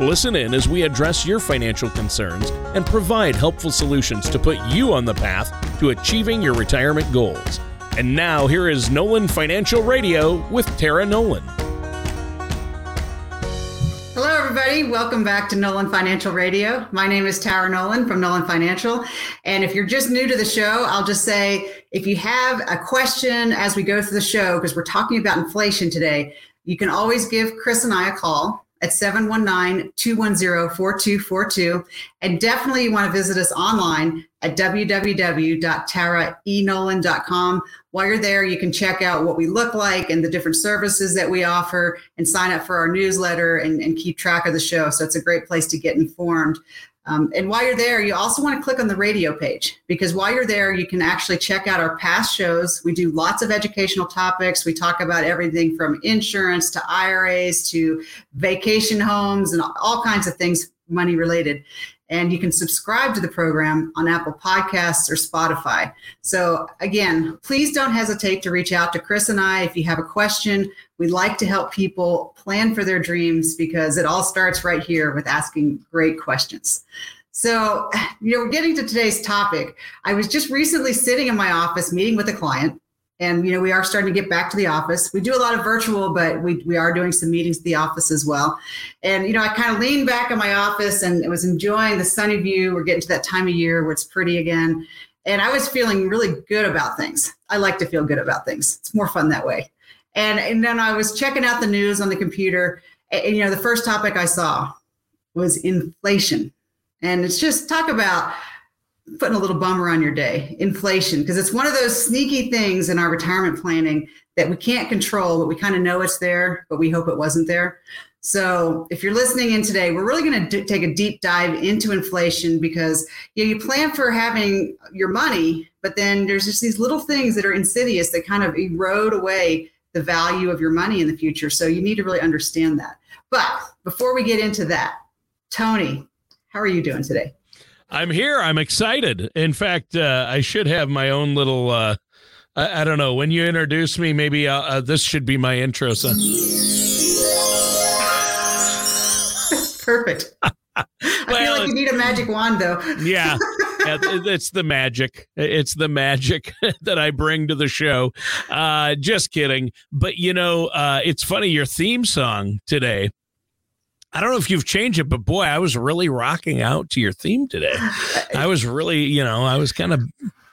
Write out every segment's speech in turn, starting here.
Listen in as we address your financial concerns and provide helpful solutions to put you on the path to achieving your retirement goals. And now, here is Nolan Financial Radio with Tara Nolan. Hello, everybody. Welcome back to Nolan Financial Radio. My name is Tara Nolan from Nolan Financial. And if you're just new to the show, I'll just say if you have a question as we go through the show, because we're talking about inflation today, you can always give Chris and I a call at 719-210-4242. And definitely you want to visit us online at www.taraenolan.com. While you're there, you can check out what we look like and the different services that we offer and sign up for our newsletter and, and keep track of the show. So it's a great place to get informed. Um, and while you're there, you also want to click on the radio page because while you're there, you can actually check out our past shows. We do lots of educational topics. We talk about everything from insurance to IRAs to vacation homes and all kinds of things money related. And you can subscribe to the program on Apple Podcasts or Spotify. So, again, please don't hesitate to reach out to Chris and I if you have a question. We like to help people plan for their dreams because it all starts right here with asking great questions. So, you know, getting to today's topic, I was just recently sitting in my office meeting with a client and you know we are starting to get back to the office. We do a lot of virtual but we, we are doing some meetings at the office as well. And you know i kind of leaned back in my office and was enjoying the sunny view. We're getting to that time of year where it's pretty again. And i was feeling really good about things. I like to feel good about things. It's more fun that way. And, and then i was checking out the news on the computer. And, and you know the first topic i saw was inflation. And it's just talk about putting a little bummer on your day inflation because it's one of those sneaky things in our retirement planning that we can't control but we kind of know it's there but we hope it wasn't there. So if you're listening in today we're really going to take a deep dive into inflation because you, know, you plan for having your money but then there's just these little things that are insidious that kind of erode away the value of your money in the future. So you need to really understand that. But before we get into that tony how are you doing today I'm here. I'm excited. In fact, uh, I should have my own little. Uh, I, I, don't know. When you introduce me, maybe uh, uh this should be my intro. So. Perfect. I feel like you need a magic wand, though. yeah, yeah, it's the magic. It's the magic that I bring to the show. Uh, just kidding. But you know, uh, it's funny. Your theme song today I don't know if you've changed it, but boy, I was really rocking out to your theme today. I was really, you know, I was kind of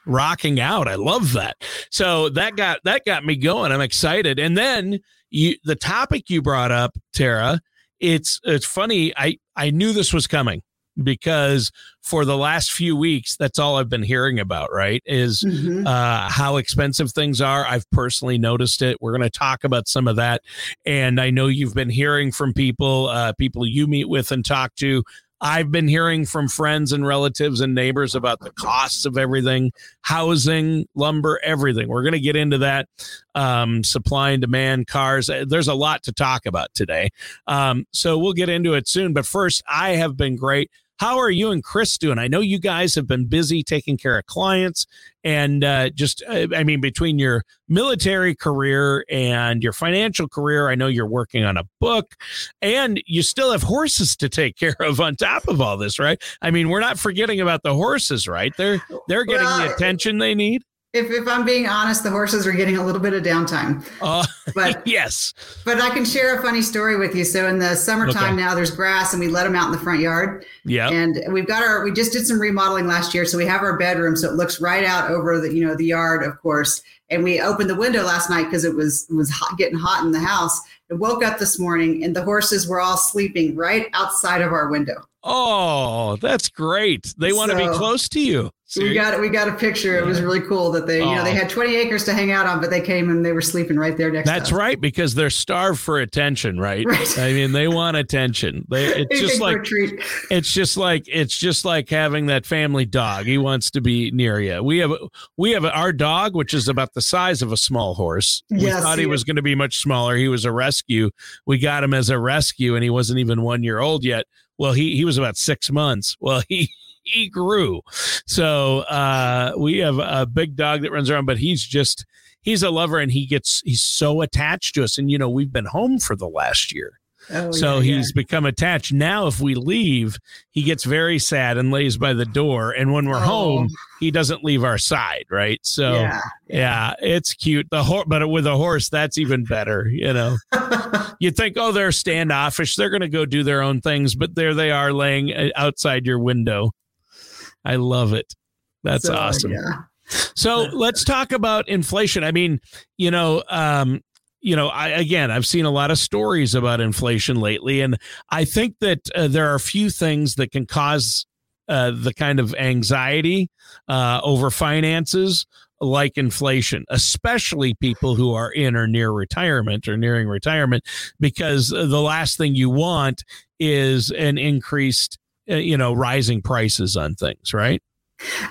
rocking out. I love that. So that got that got me going. I'm excited. And then you the topic you brought up, Tara, it's it's funny. I I knew this was coming because for the last few weeks that's all i've been hearing about right is mm-hmm. uh, how expensive things are i've personally noticed it we're going to talk about some of that and i know you've been hearing from people uh, people you meet with and talk to I've been hearing from friends and relatives and neighbors about the costs of everything housing, lumber, everything. We're going to get into that um, supply and demand, cars. There's a lot to talk about today. Um, so we'll get into it soon. But first, I have been great. How are you and Chris doing? I know you guys have been busy taking care of clients and uh, just, uh, I mean, between your military career and your financial career, I know you're working on a book and you still have horses to take care of on top of all this, right? I mean, we're not forgetting about the horses, right? They're they're getting well, the attention they need if, if I'm being honest, the horses are getting a little bit of downtime. Uh, but yes, but I can share a funny story with you. So in the summertime okay. now, there's grass, and we let them out in the front yard. Yeah, and we've got our we just did some remodeling last year, so we have our bedroom, so it looks right out over the you know the yard, of course. And we opened the window last night because it was it was hot, getting hot in the house. I woke up this morning, and the horses were all sleeping right outside of our window. Oh, that's great. They want so, to be close to you. We got. We got a picture. It was really cool that they, you know, they oh. had 20 acres to hang out on, but they came and they were sleeping right there next. That's right because they're starved for attention, right? right. I mean, they want attention. They, it's just like it's just like it's just like having that family dog. He wants to be near you. We have we have our dog, which is about the size of a small horse. We yes, thought he was going to be much smaller. He was a rescue. We got him as a rescue, and he wasn't even one year old yet. Well, he he was about six months. Well, he he grew. So uh, we have a big dog that runs around, but he's just he's a lover and he gets he's so attached to us. And you know, we've been home for the last year. Oh, so yeah, he's yeah. become attached. Now, if we leave, he gets very sad and lays by the door. And when we're oh. home, he doesn't leave our side, right? So, yeah, yeah it's cute. The horse, but with a horse, that's even better. You know, you think, oh, they're standoffish. They're going to go do their own things, but there they are, laying uh, outside your window. I love it. That's so, awesome. Yeah. So let's talk about inflation. I mean, you know, um, you know, I again, I've seen a lot of stories about inflation lately, and I think that uh, there are a few things that can cause uh, the kind of anxiety uh, over finances like inflation, especially people who are in or near retirement or nearing retirement, because the last thing you want is an increased you know, rising prices on things, right?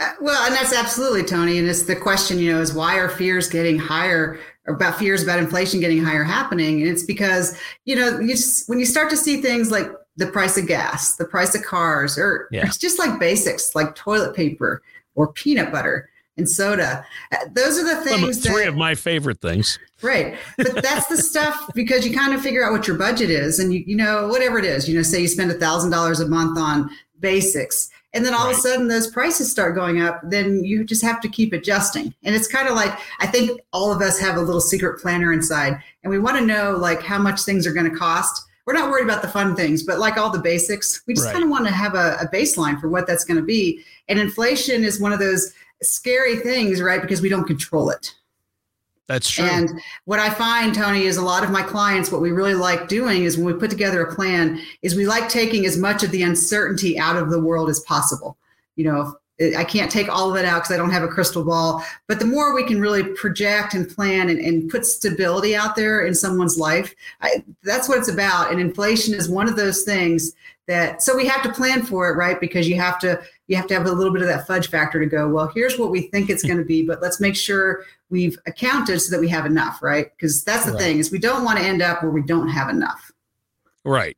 Uh, well, and that's absolutely Tony. And it's the question, you know, is why are fears getting higher about fears about inflation getting higher happening? And it's because, you know, you just, when you start to see things like the price of gas, the price of cars, or yeah. it's just like basics like toilet paper or peanut butter and soda. Uh, those are the things. three that, of my favorite things. Right, but that's the stuff because you kind of figure out what your budget is, and you you know whatever it is. You know, say you spend a thousand dollars a month on basics, and then all right. of a sudden those prices start going up. Then you just have to keep adjusting, and it's kind of like I think all of us have a little secret planner inside, and we want to know like how much things are going to cost we're not worried about the fun things, but like all the basics, we just right. kind of want to have a, a baseline for what that's going to be. And inflation is one of those scary things, right? Because we don't control it. That's true. And what I find, Tony, is a lot of my clients, what we really like doing is when we put together a plan, is we like taking as much of the uncertainty out of the world as possible. You know, I can't take all of it out because I don't have a crystal ball. But the more we can really project and plan and, and put stability out there in someone's life, I, that's what it's about. And inflation is one of those things that so we have to plan for it right because you have to you have to have a little bit of that fudge factor to go well here's what we think it's going to be but let's make sure we've accounted so that we have enough right? Because that's the right. thing is we don't want to end up where we don't have enough. Right.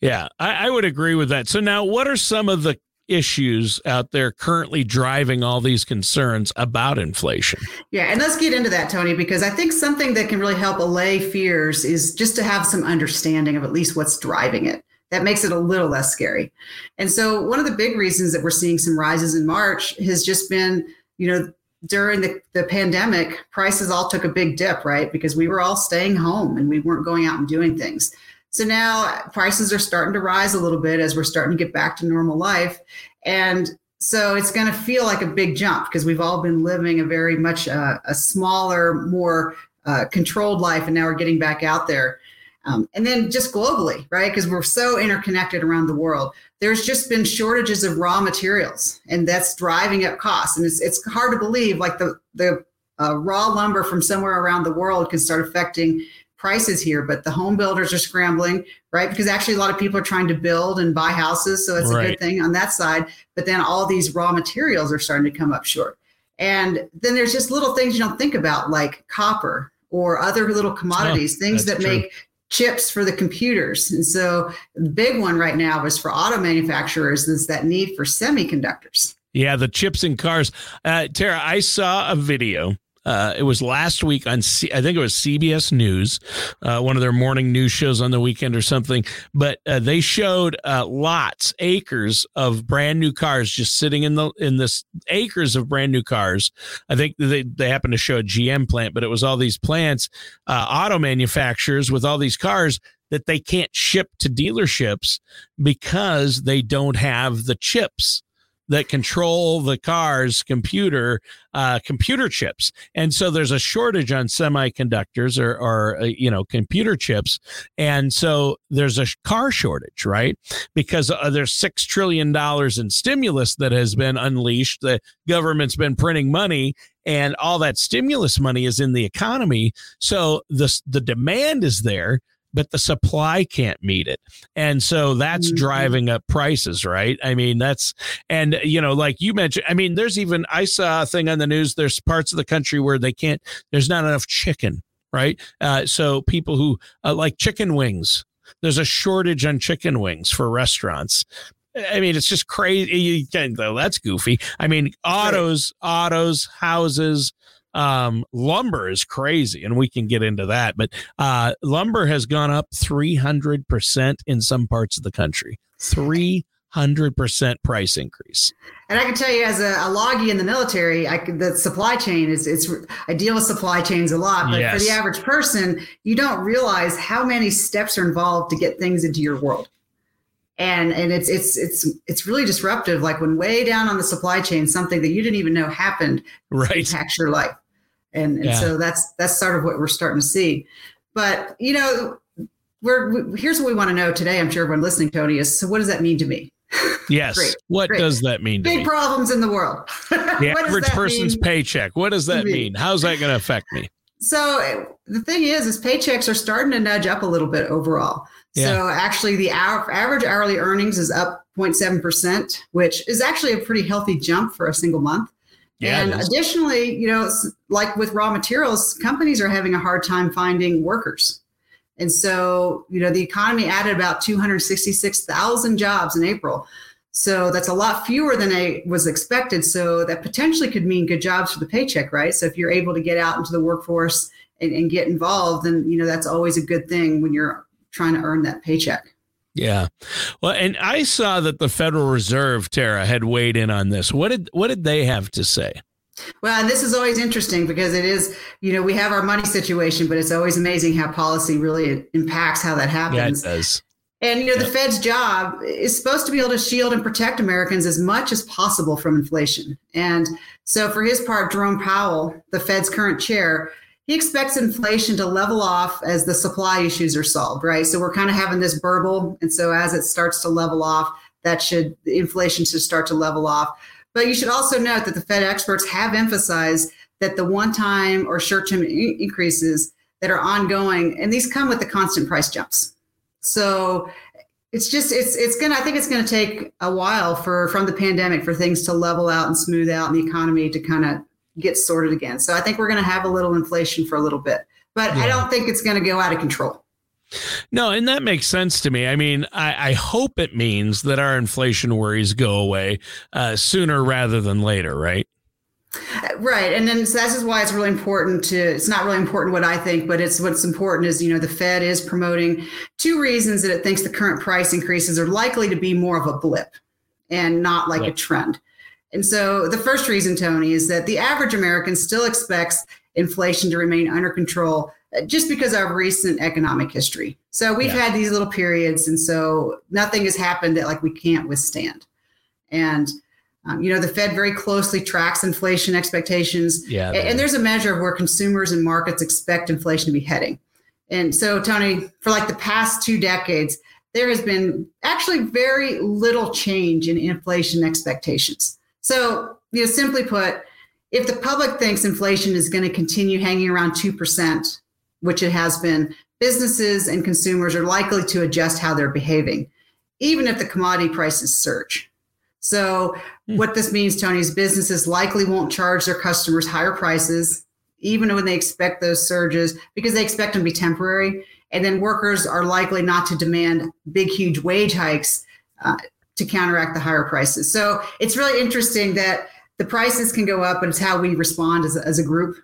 Yeah I, I would agree with that. So now what are some of the issues out there currently driving all these concerns about inflation. Yeah, and let's get into that, Tony, because I think something that can really help allay fears is just to have some understanding of at least what's driving it that makes it a little less scary. And so one of the big reasons that we're seeing some rises in March has just been, you know, during the, the pandemic, prices all took a big dip, right? Because we were all staying home and we weren't going out and doing things. So now prices are starting to rise a little bit as we're starting to get back to normal life. And so it's going to feel like a big jump because we've all been living a very much uh, a smaller, more uh, controlled life, and now we're getting back out there. Um, and then just globally, right? Because we're so interconnected around the world. There's just been shortages of raw materials, and that's driving up costs. And it's it's hard to believe, like the the uh, raw lumber from somewhere around the world can start affecting prices here. But the home builders are scrambling, right? Because actually, a lot of people are trying to build and buy houses, so it's right. a good thing on that side. But then all these raw materials are starting to come up short. And then there's just little things you don't think about, like copper or other little commodities, oh, things that true. make chips for the computers. And so the big one right now is for auto manufacturers is that need for semiconductors. Yeah, the chips in cars. Uh, Tara, I saw a video uh, it was last week on, C- I think it was CBS News, uh, one of their morning news shows on the weekend or something. But uh, they showed uh, lots, acres of brand new cars just sitting in the in this acres of brand new cars. I think they they happened to show a GM plant, but it was all these plants, uh, auto manufacturers with all these cars that they can't ship to dealerships because they don't have the chips that control the car's computer uh, computer chips, and so there's a shortage on semiconductors or, or uh, you know computer chips, and so there's a car shortage, right? Because uh, there's six trillion dollars in stimulus that has been unleashed. The government's been printing money, and all that stimulus money is in the economy. So the the demand is there but the supply can't meet it. And so that's mm-hmm. driving up prices, right? I mean, that's, and, you know, like you mentioned, I mean, there's even, I saw a thing on the news, there's parts of the country where they can't, there's not enough chicken, right? Uh, so people who uh, like chicken wings, there's a shortage on chicken wings for restaurants. I mean, it's just crazy. You can, that's goofy. I mean, autos, autos, houses, um, lumber is crazy, and we can get into that. But uh, lumber has gone up 300% in some parts of the country. 300% price increase. And I can tell you, as a, a loggy in the military, I the supply chain is it's I deal with supply chains a lot, but yes. for the average person, you don't realize how many steps are involved to get things into your world and and it's it's it's it's really disruptive like when way down on the supply chain something that you didn't even know happened right impacts your life and, and yeah. so that's that's sort of what we're starting to see but you know we're we, here's what we want to know today i'm sure everyone listening tony is so what does that mean to me yes great, what great. does that mean big me? problems in the world the average person's mean? paycheck what does that mean how's that going to affect me so the thing is is paychecks are starting to nudge up a little bit overall yeah. so actually the average hourly earnings is up 0.7% which is actually a pretty healthy jump for a single month yeah, and additionally, you know, like with raw materials, companies are having a hard time finding workers. And so, you know, the economy added about 266,000 jobs in April. So that's a lot fewer than I was expected. So that potentially could mean good jobs for the paycheck, right? So if you're able to get out into the workforce and, and get involved, then, you know, that's always a good thing when you're trying to earn that paycheck. Yeah. Well, and I saw that the Federal Reserve, Tara, had weighed in on this. What did what did they have to say? Well, and this is always interesting because it is, you know, we have our money situation, but it's always amazing how policy really impacts how that happens. Yeah, it does. And you know, the Fed's job is supposed to be able to shield and protect Americans as much as possible from inflation. And so for his part, Jerome Powell, the Fed's current chair, he expects inflation to level off as the supply issues are solved, right? So we're kind of having this burble. And so as it starts to level off, that should, inflation should start to level off. But you should also note that the Fed experts have emphasized that the one time or short term increases that are ongoing, and these come with the constant price jumps. So it's just it's it's gonna I think it's gonna take a while for from the pandemic for things to level out and smooth out and the economy to kind of get sorted again. So I think we're going to have a little inflation for a little bit, but yeah. I don't think it's going to go out of control. No, and that makes sense to me. I mean, I, I hope it means that our inflation worries go away uh, sooner rather than later, right? Right. And then so this is why it's really important to, it's not really important what I think, but it's what's important is, you know, the Fed is promoting two reasons that it thinks the current price increases are likely to be more of a blip and not like a trend. And so the first reason, Tony, is that the average American still expects inflation to remain under control uh, just because of recent economic history. So we've yeah. had these little periods, and so nothing has happened that like we can't withstand. And um, you know, the Fed very closely tracks inflation expectations. Yeah, and, and there's a measure of where consumers and markets expect inflation to be heading. And so, Tony, for like the past two decades, there has been actually very little change in inflation expectations. So, you know, simply put, if the public thinks inflation is going to continue hanging around 2%, which it has been, businesses and consumers are likely to adjust how they're behaving, even if the commodity prices surge. So, mm. what this means, Tony, is businesses likely won't charge their customers higher prices, even when they expect those surges, because they expect them to be temporary. And then workers are likely not to demand big, huge wage hikes uh, to counteract the higher prices. So it's really interesting that the prices can go up, but it's how we respond as a, as a group.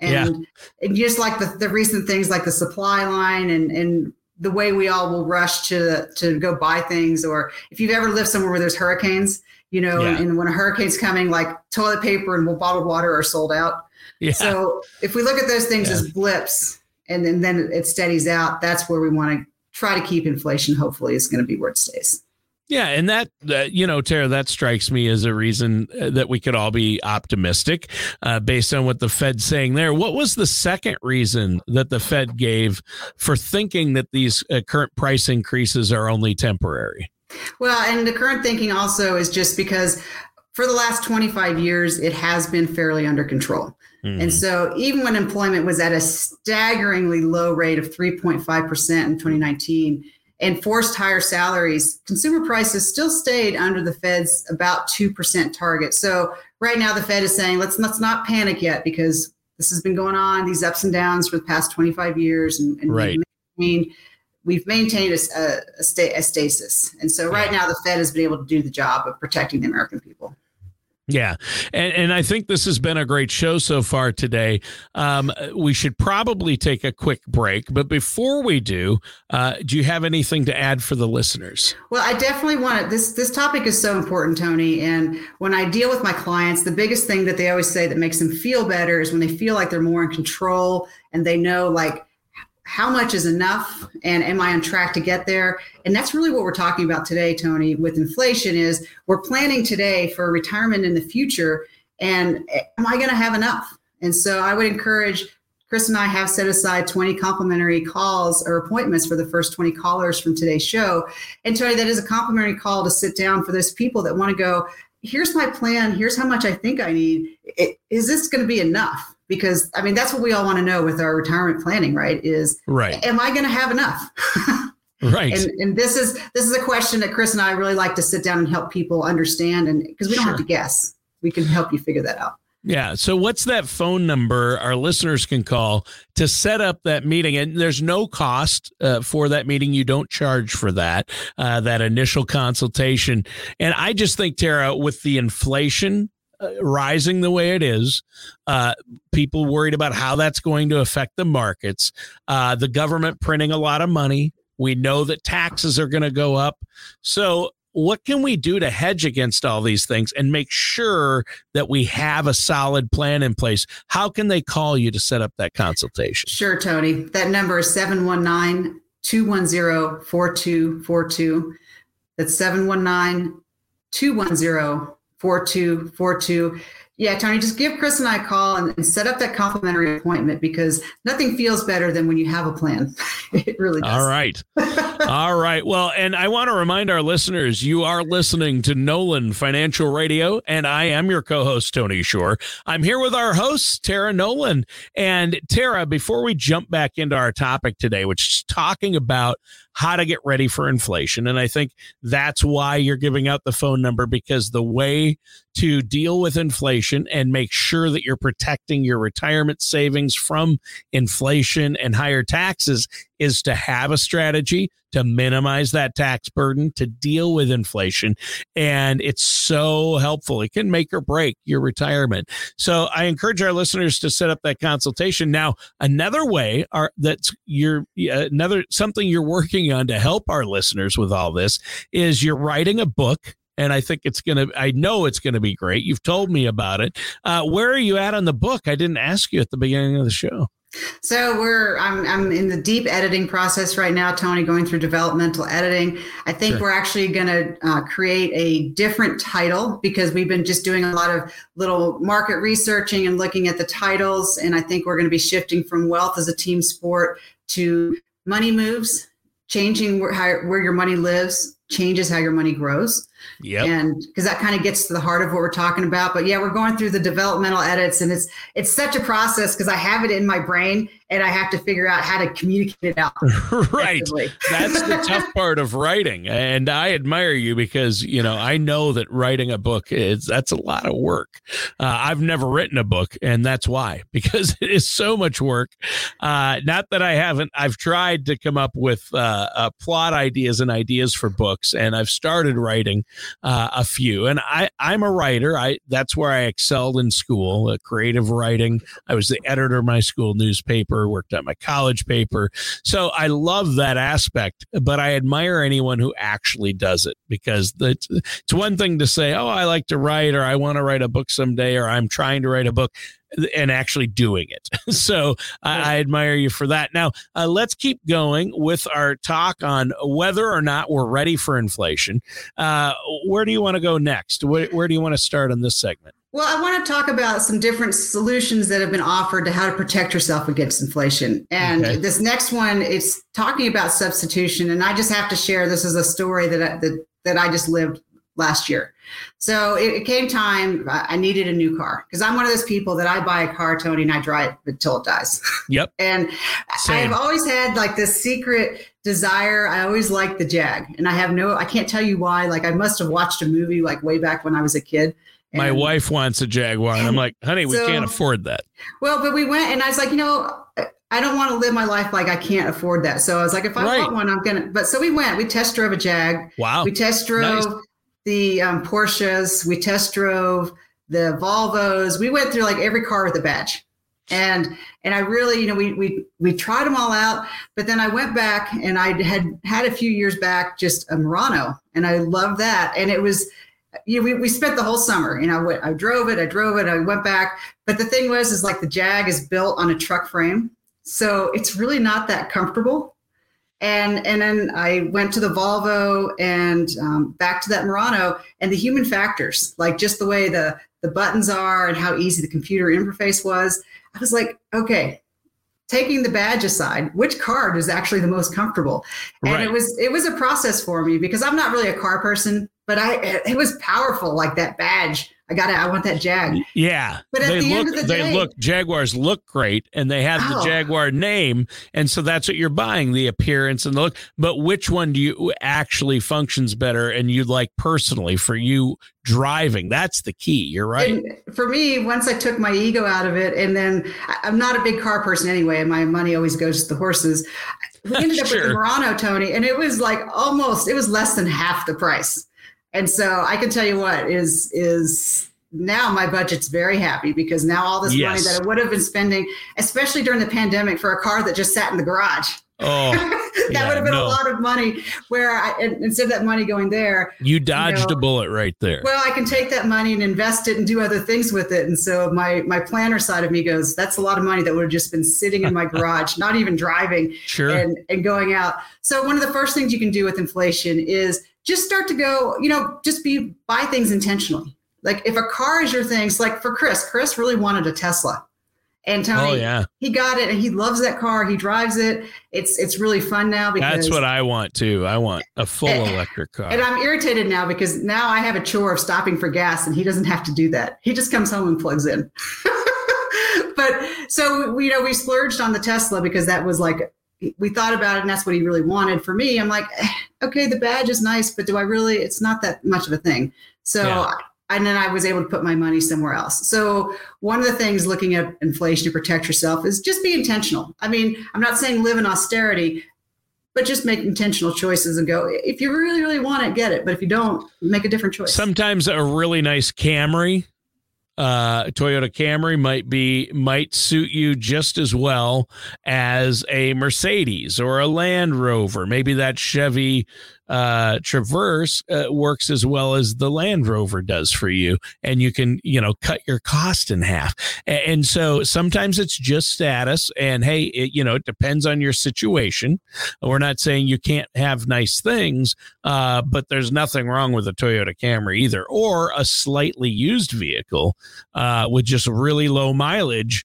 And, yeah. and just like the, the recent things like the supply line and, and the way we all will rush to to go buy things, or if you've ever lived somewhere where there's hurricanes, you know, yeah. and, and, when a hurricane's coming, like toilet paper and bottled water are sold out. Yeah. So if we look at those things yeah. as blips and then, then it steadies out, that's where we want to try to keep inflation. Hopefully, is going to be where it stays. Yeah, and that uh, you know, Tara, that strikes me as a reason uh, that we could all be optimistic uh, based on what the Fed's saying there. What was the second reason that the Fed gave for thinking that these uh, current price increases are only temporary? Well, and the current thinking also is just because for the last 25 years, it has been fairly under control. Mm-hmm. And so, even when employment was at a staggeringly low rate of 3.5% in 2019 and forced higher salaries, consumer prices still stayed under the Fed's about 2% target. So, right now, the Fed is saying, let's, let's not panic yet because this has been going on, these ups and downs for the past 25 years. And, and right. we've, we've maintained a, a, a, sta- a stasis. And so, right now, the Fed has been able to do the job of protecting the American people. Yeah. And, and I think this has been a great show so far today. Um, we should probably take a quick break. But before we do, uh, do you have anything to add for the listeners? Well, I definitely want to. This, this topic is so important, Tony. And when I deal with my clients, the biggest thing that they always say that makes them feel better is when they feel like they're more in control and they know, like, how much is enough and am i on track to get there? And that's really what we're talking about today tony with inflation is we're planning today for retirement in the future and am i going to have enough? And so i would encourage chris and i have set aside 20 complimentary calls or appointments for the first 20 callers from today's show. And tony that is a complimentary call to sit down for those people that want to go here's my plan. Here's how much i think i need. Is this going to be enough because I mean that's what we all want to know with our retirement planning, right? Is right? Am I going to have enough? right. And, and this is this is a question that Chris and I really like to sit down and help people understand, and because we don't sure. have to guess, we can help you figure that out. Yeah. So, what's that phone number our listeners can call to set up that meeting? And there's no cost uh, for that meeting. You don't charge for that, uh, that initial consultation. And I just think, Tara, with the inflation rising the way it is, uh, people worried about how that's going to affect the markets, uh, the government printing a lot of money. We know that taxes are going to go up. So, what can we do to hedge against all these things and make sure that we have a solid plan in place? How can they call you to set up that consultation? Sure, Tony. That number is 719 210 4242. That's 719 210 4242. Yeah, Tony, just give Chris and I a call and, and, set up that complimentary appointment because nothing feels better than when you have a plan. it really does. All right. All right. Well, and I want to remind our listeners you are listening to Nolan Financial Radio, and I am your co host, Tony Shore. I'm here with our host, Tara Nolan. And Tara, before we jump back into our topic today, which is talking about how to get ready for inflation. And I think that's why you're giving out the phone number because the way to deal with inflation and make sure that you're protecting your retirement savings from inflation and higher taxes is to have a strategy to minimize that tax burden, to deal with inflation. And it's so helpful. It can make or break your retirement. So I encourage our listeners to set up that consultation. Now, another way are that's you're another something you're working on to help our listeners with all this is you're writing a book and I think it's gonna. I know it's gonna be great. You've told me about it. Uh, where are you at on the book? I didn't ask you at the beginning of the show. So we're I'm I'm in the deep editing process right now, Tony, going through developmental editing. I think sure. we're actually going to uh, create a different title because we've been just doing a lot of little market researching and looking at the titles, and I think we're going to be shifting from wealth as a team sport to money moves, changing where, how, where your money lives changes how your money grows. Yeah. And because that kind of gets to the heart of what we're talking about. But yeah, we're going through the developmental edits and it's it's such a process because I have it in my brain and I have to figure out how to communicate it out. right. That's the tough part of writing. And I admire you because, you know, I know that writing a book is that's a lot of work. Uh, I've never written a book, and that's why, because it is so much work. Uh, not that I haven't, I've tried to come up with uh, uh plot ideas and ideas for books, and I've started writing uh, a few. And I, I'm a writer. I that's where I excelled in school, uh, creative writing. I was the editor of my school newspaper paper, worked on my college paper. So I love that aspect, but I admire anyone who actually does it because it's, it's one thing to say, oh, I like to write or I want to write a book someday or I'm trying to write a book and actually doing it. So I, I admire you for that. Now, uh, let's keep going with our talk on whether or not we're ready for inflation. Uh, where do you want to go next? Where, where do you want to start on this segment? Well, I want to talk about some different solutions that have been offered to how to protect yourself against inflation. And okay. this next one, it's talking about substitution. And I just have to share this is a story that I, that, that I just lived last year. So it, it came time. I needed a new car because I'm one of those people that I buy a car, Tony, and I drive it until it dies. Yep. and. I've always had like this secret desire. I always liked the Jag, and I have no. I can't tell you why. Like I must have watched a movie like way back when I was a kid and My wife wants a Jaguar, and I'm like, honey, we so, can't afford that. Well, but we went, and I was like, you know, I don't want to live my life like I can't afford that. So I was like, if I right. want one, I'm gonna. But so we went. We test drove a Jag. Wow. We test drove nice. The um, Porsches. We test drove the Volvos. We went through like every car with a badge, and and I really, you know, we we we tried them all out. But then I went back, and I had had a few years back just a Murano, and I loved that, and it was you know, we, we spent the whole summer. You know, I, went, I drove it, I drove it, I went back. But the thing was, is like the Jag is built on a truck frame, so it's really not that comfortable. And and then I went to the Volvo and um, back to that Murano, and the human factors, like just the way the the buttons are and how easy the computer interface was. I was like, okay, taking the badge aside, which card is actually the most comfortable? And right. it was it was a process for me because I'm not really a car person but I it was powerful like that badge. I got it. I want that Jag. Yeah, but at they the look, end of the they day, look Jaguars look great, and they have oh. the Jaguar name, and so that's what you're buying the appearance and the look. But which one do you actually functions better, and you like personally for you driving? That's the key. You're right. And for me, once I took my ego out of it, and then I'm not a big car person anyway, and my money always goes to the horses. We ended up sure. with the Murano, Tony, and it was like almost it was less than half the price and so I can tell you what is is now my budget's very happy because now all this yes. money that I would have been spending, especially during the pandemic, for a car that just sat in the garage. Oh, that yeah, would have been no. a lot of money. Where I, instead of that money going there, you dodged you know, a bullet right there. Well, I can take that money and invest it and do other things with it. And so my my planner side of me goes, that's a lot of money that would have just been sitting in my garage, not even driving, sure, and and going out. So one of the first things you can do with inflation is just start to go, you know, just be buy things intentionally. Like if a car is your thing, it's like for Chris, Chris really wanted a Tesla. And Tony, oh, yeah. he got it and he loves that car. He drives it. It's it's really fun now because That's what I want too. I want a full and, electric car. And I'm irritated now because now I have a chore of stopping for gas and he doesn't have to do that. He just comes home and plugs in. but so you know, we splurged on the Tesla because that was like we thought about it and that's what he really wanted for me. I'm like okay the badge is nice but do i really it's not that much of a thing. So yeah. and then i was able to put my money somewhere else. So one of the things looking at inflation to protect yourself is just be intentional. I mean i'm not saying live in austerity but just make intentional choices and go if you really really want it get it but if you don't make a different choice. Sometimes a really nice camry uh, Toyota Camry might be might suit you just as well as a Mercedes or a Land Rover. Maybe that Chevy uh, Traverse uh, works as well as the Land Rover does for you, and you can you know cut your cost in half. And, and so sometimes it's just status, and hey, it, you know it depends on your situation. We're not saying you can't have nice things, uh, but there's nothing wrong with a Toyota Camry either, or a slightly used vehicle uh, with just really low mileage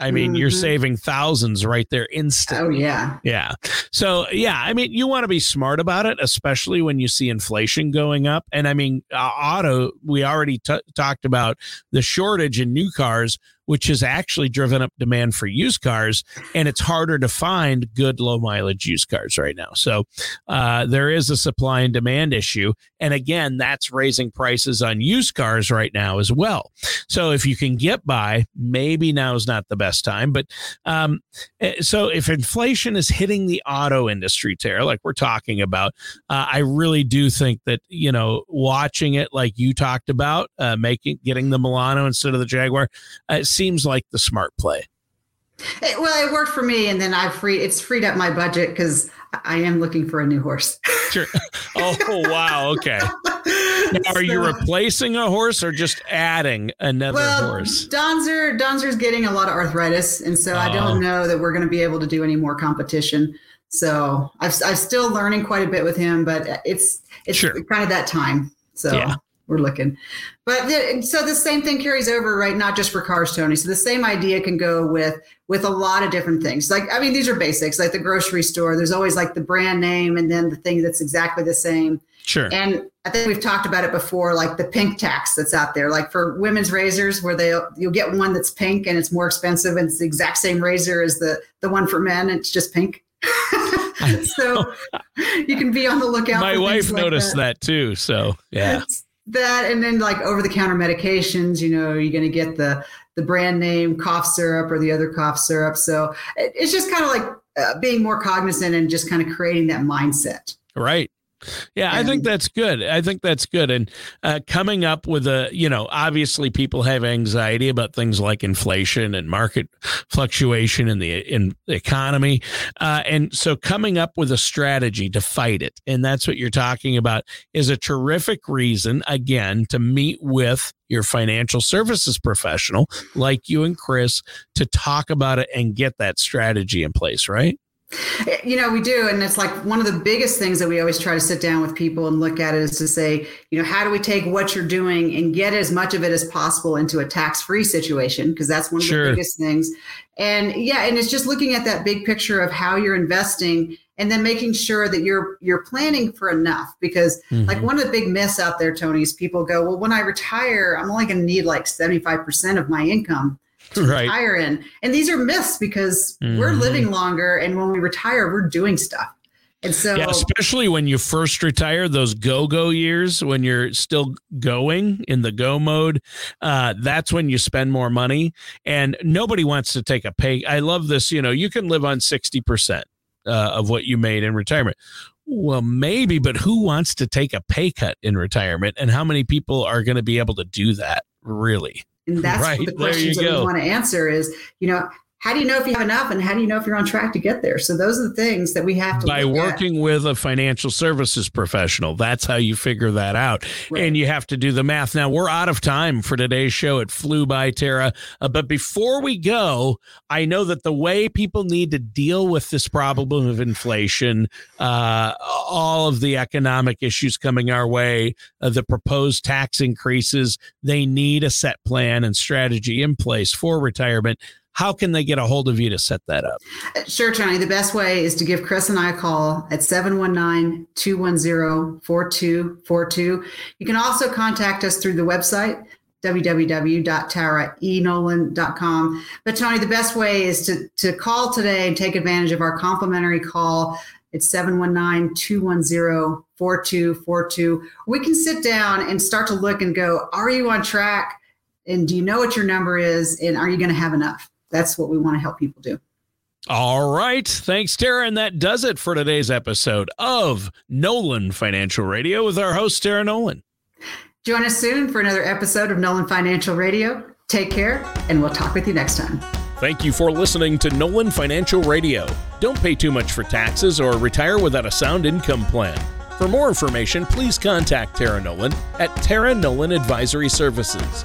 I mean, mm-hmm. you're saving thousands right there instantly. Oh, yeah. Yeah. So, yeah, I mean, you want to be smart about it, especially when you see inflation going up. And I mean, uh, auto, we already t- talked about the shortage in new cars which has actually driven up demand for used cars. And it's harder to find good low mileage used cars right now. So uh, there is a supply and demand issue. And again, that's raising prices on used cars right now as well. So if you can get by, maybe now is not the best time. But um, eh, so if inflation is hitting the auto industry, Tara, like we're talking about, uh, I really do think that, you know, watching it like you talked about, uh, making, getting the Murano instead of the Jaguar, uh, seems like the smart play. It, well, it worked for me, and then I free it's freed up my budget because I am looking for a new horse. sure. Oh wow. Okay. Now, are you replacing a horse or just adding another well, horse? Donzer Donzer's getting a lot of arthritis, and so I don't oh. know that we're going to be able to do any more competition. So I've I'm still learning quite a bit with him, but it's it's Sure. kind of that time. So Yeah. We're looking. But the, so the same thing carries over, right? Not just for cars, Tony. So the same idea can go with with a lot of different things. Like I mean, these are basics. Like the grocery store, there's always like the brand name and then the thing that's exactly the same. Sure. And I think we've talked about it before, like the pink tax that's out there, like for women's razors, where they you'll get one that's pink and it's more expensive, and it's the exact same razor as the the one for men. It's just pink. so you can be on the lookout. My wife like noticed that. too. So yeah. It's that and then like over the counter medications, you know, you're going to get the the brand name cough syrup or the other cough syrup. So it, it's just kind of like uh, being more cognizant and just kind of creating that mindset. Right. Yeah, I think that's good. I think that's good. And uh, coming up with a, you know, obviously people have anxiety about things like inflation and market fluctuation in the in the economy, uh, and so coming up with a strategy to fight it, and that's what you're talking about, is a terrific reason again to meet with your financial services professional like you and Chris to talk about it and get that strategy in place. Right. You know, we do. And it's like one of the biggest things that we always try to sit down with people and look at is to say, you know, how do we take what you're doing and get as much of it as possible into a tax free situation? Because that's one of Sure. the biggest things. And yeah, and it's just looking at that big picture of how you're investing and then making sure that you're you're planning for enough because like Mhm. one of the big myths out there tony is people go well when i retire i'm only going to need like 75% of my income to Right. retire in and these are myths because we're Mhm. living longer and when we retire we're doing stuff and so Yeah, especially when you first retire, those go go years when you're still going in the go mode, uh, that's when you spend more money. And nobody wants to take a pay. I love this. You know, you can live on 60% uh, of what you made in retirement. Well, maybe, but who wants to take a pay cut in retirement? And how many people are going to be able to do that, really? And that's right, the questions that we want to answer is you know how do you know if you have enough and how do you know if you're on track to get there so those are the things that we have to By look at. working with a financial services professional. That's how you figure that out. Right. and you have to do the math. Now we're out of time for today's show. It flew by, Tara. Uh, but before we go, I know that the way people need to deal with this problem of inflation, uh, all of the economic issues coming our way, uh, the proposed tax increases, they need a set plan and strategy in place for retirement. How can they get a hold of you to set that up? Sure, Tony. The best way is to give Chris and I a call at 719 210 4242. You can also contact us through the website, www.taraenolan.com. But, Tony, the best way is to, to call today and take advantage of our complimentary call. It's 719 210 4242. We can sit down and start to look and go, are you on track? And do you know what your number is? And are you going to have enough? That's what we want to help people do. All right. Thanks, Tara. And that does it for today's episode of Nolan Financial Radio with our host, Tara Nolan. Join us soon for another episode of Nolan Financial Radio. Take care, and we'll talk with you next time. Thank you for listening to Nolan Financial Radio. Don't pay too much for taxes or retire without a sound income plan. For more information, please contact Tara Nolan at Tara Nolan Advisory Services.